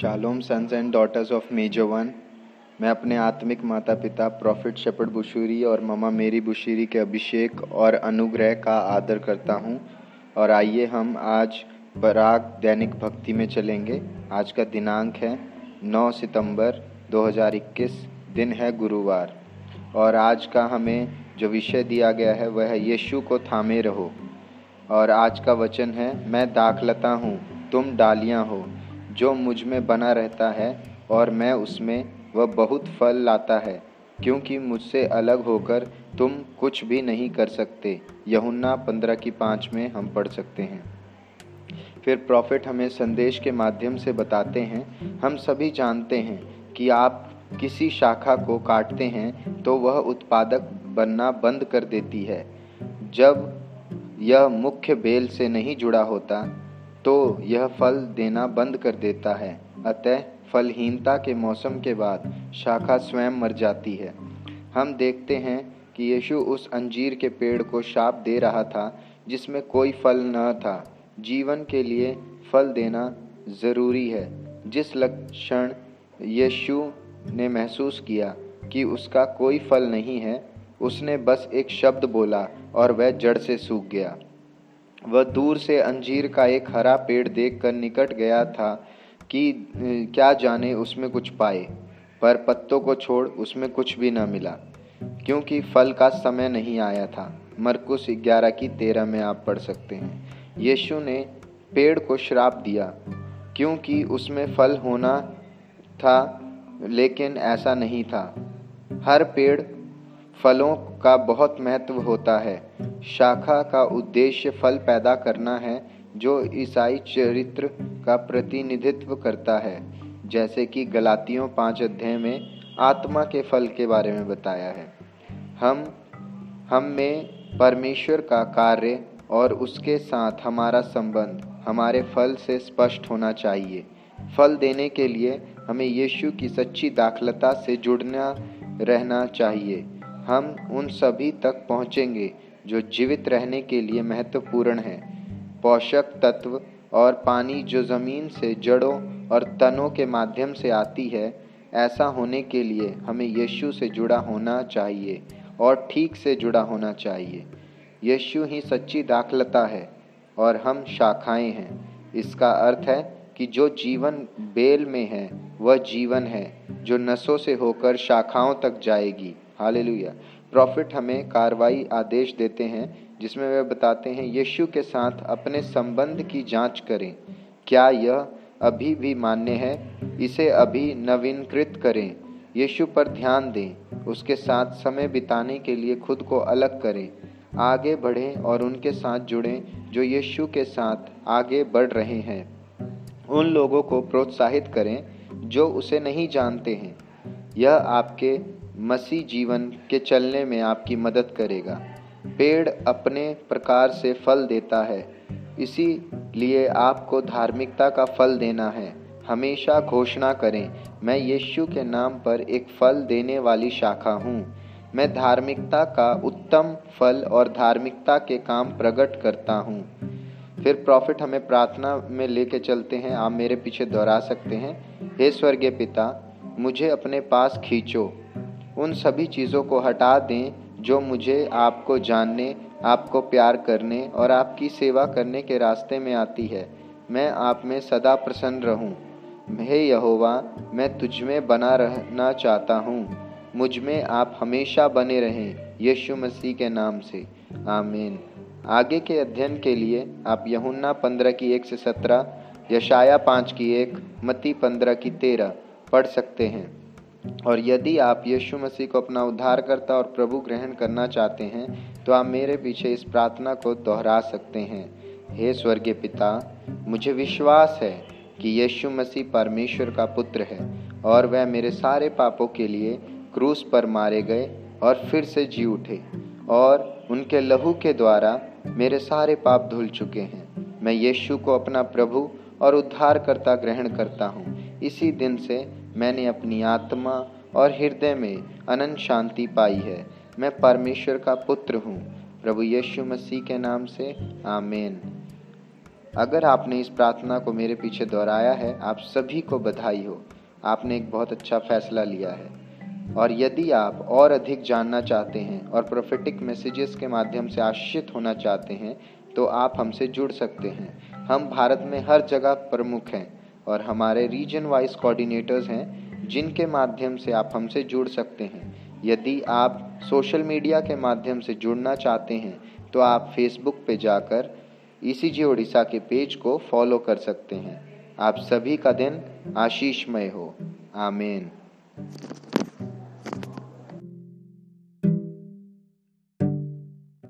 Shalom sons and daughters of मेजो वन मैं अपने आत्मिक माता पिता प्रॉफिट शपट बुशूरी और ममा मेरी बुशीरी के अभिषेक और अनुग्रह का आदर करता हूँ। और आइए हम आज बराग दैनिक भक्ति में चलेंगे। आज का दिनांक है 9 सितंबर 2021 दिन है गुरुवार। और आज का हमें जो विषय दिया गया है, वह है यीशु को थामे रहो। और आज का वचन है, मैं दाखलता हूँ, तुम डालियाँ हो। जो मुझमें बना रहता है और मैं उसमें वह बहुत फल लाता है, क्योंकि मुझसे अलग होकर तुम कुछ भी नहीं कर सकते। यहुन्ना पंद्रह की पाँच में हम पढ़ सकते हैं। फिर प्रॉफिट हमें संदेश के माध्यम से बताते हैं। हम सभी जानते हैं कि आप किसी शाखा को काटते हैं तो वह उत्पादक बनना बंद कर देती है। जब यह मुख्य बेल से नहीं जुड़ा होता तो यह फल देना बंद कर देता है। अतः फलहीनता के मौसम के बाद शाखा स्वयं मर जाती है। हम देखते हैं कि यीशु उस अंजीर के पेड़ को शाप दे रहा था, जिसमें कोई फल न था। जीवन के लिए फल देना ज़रूरी है। जिस लक्षण यीशु ने महसूस किया कि उसका कोई फल नहीं है, उसने बस एक शब्द बोला और वह जड़ से सूख गया। वह दूर से अंजीर का एक हरा पेड़ देखकर निकट गया था कि क्या जाने उसमें कुछ पाए, पर पत्तों को छोड़ उसमें कुछ भी न मिला, क्योंकि फल का समय नहीं आया था। मरकुस ग्यारह की तेरह में आप पढ़ सकते हैं। यीशु ने पेड़ को श्राप दिया, क्योंकि उसमें फल होना था, लेकिन ऐसा नहीं था। हर पेड़ फलों का बहुत महत्व होता है। शाखा का उद्देश्य फल पैदा करना है, जो ईसाई चरित्र का प्रतिनिधित्व करता है। जैसे कि गलातियों पाँच अध्याय में आत्मा के फल के बारे में बताया है। हम हम में परमेश्वर का कार्य और उसके साथ हमारा संबंध, हमारे फल से स्पष्ट होना चाहिए। फल देने के लिए हमें यीशु की सच्ची दाखलता से जुड़ना रहना चाहिए। हम उन सभी तक पहुँचेंगे जो जीवित रहने के लिए महत्वपूर्ण है। पोषक तत्व और पानी जो ज़मीन से जड़ों और तनों के माध्यम से आती है, ऐसा होने के लिए हमें यीशु से जुड़ा होना चाहिए और ठीक से जुड़ा होना चाहिए। यीशु ही सच्ची दाखलता है और हम शाखाएँ हैं। इसका अर्थ है कि जो जीवन बेल में है, वह जीवन है, जो नसों से होकर शाखाओं तक जाएगी। हालेलुया। प्रॉफिट हमें कार्रवाई आदेश देते हैं, जिसमें वे बताते हैं, यीशु के साथ अपने संबंध की जाँच करें। क्या यह अभी भी मान्य है? इसे अभी नवीनकृत करें। यीशु पर ध्यान दें। उसके साथ समय बिताने के लिए खुद को अलग करें। आगे बढ़ें और उनके साथ जुड़ें, जो यीशु के साथ आगे बढ़ रहे हैं। उन लोगों को प्रोत्साहित करें, जो उसे नहीं जानते हैं। यह आपके मसीह जीवन के चलने में आपकी मदद करेगा। पेड़ अपने प्रकार से फल देता है। इसी लिए आपको धार्मिकता का फल देना है। हमेशा घोषणा करें, मैं यीशु के नाम पर एक फल देने वाली शाखा हूँ। मैं धार्मिकता का उत्तम फल और धार्मिकता के काम प्रकट करता हूँ। फिर प्रॉफिट हमें प्रार्थना में लेके चलते हैं। आप मेरे पीछे दोहरा सकते हैं। हे स्वर्गीय पिता, मुझे अपने पास खींचो। उन सभी चीज़ों को हटा दें जो मुझे आपको जानने, आपको प्यार करने और आपकी सेवा करने के रास्ते में आती है। मैं आप में सदा प्रसन्न रहूँ। हे यहोवा, मैं तुझ में बना रहना चाहता हूँ। मुझमें आप हमेशा बने रहें, यीशु मसीह के नाम से। आमीन। आगे के अध्ययन के लिए आप यहुन्ना पंद्रह की एक से सत्रह यशाया पाँच की एक मती पंद्रह की तेरह पढ़ सकते हैं। और यदि आप यीशु मसीह को अपना उद्धारकर्ता और प्रभु ग्रहण करना चाहते हैं तो आप मेरे पीछे इस प्रार्थना को दोहरा सकते हैं। हे स्वर्गीय पिता, मुझे विश्वास है कि यीशु मसीह परमेश्वर का पुत्र है और वह मेरे सारे पापों के लिए क्रूस पर मारे गए और फिर से जी उठे और उनके लहू के द्वारा मेरे सारे पाप धुल चुके हैं। मैं यीशु को अपना प्रभु और उद्धारकर्ता ग्रहण करता हूँ। इसी दिन से मैंने अपनी आत्मा और हृदय में अनंत शांति पाई है। मैं परमेश्वर का पुत्र हूँ। प्रभु यीशु मसीह के नाम से, आमेन। अगर आपने इस प्रार्थना को मेरे पीछे दोहराया है, आप सभी को बधाई हो। आपने एक बहुत अच्छा फैसला लिया है। और यदि आप और अधिक जानना चाहते हैं और प्रोफेटिक मैसेजेस के माध्यम से आश्रित होना चाहते हैं तो आप हमसे जुड़ सकते हैं। हम भारत में हर जगह प्रमुख हैं। और हमारे रीजन वाइज कोऑर्डिनेटर्स हैं, जिनके माध्यम से आप हमसे जुड़ सकते हैं। यदि आप सोशल मीडिया के माध्यम से जुड़ना चाहते हैं तो आप फेसबुक पे जाकर ई सी उड़ीसा के पेज को फॉलो कर सकते हैं। आप सभी का दिन आशीषमय हो। आमीन।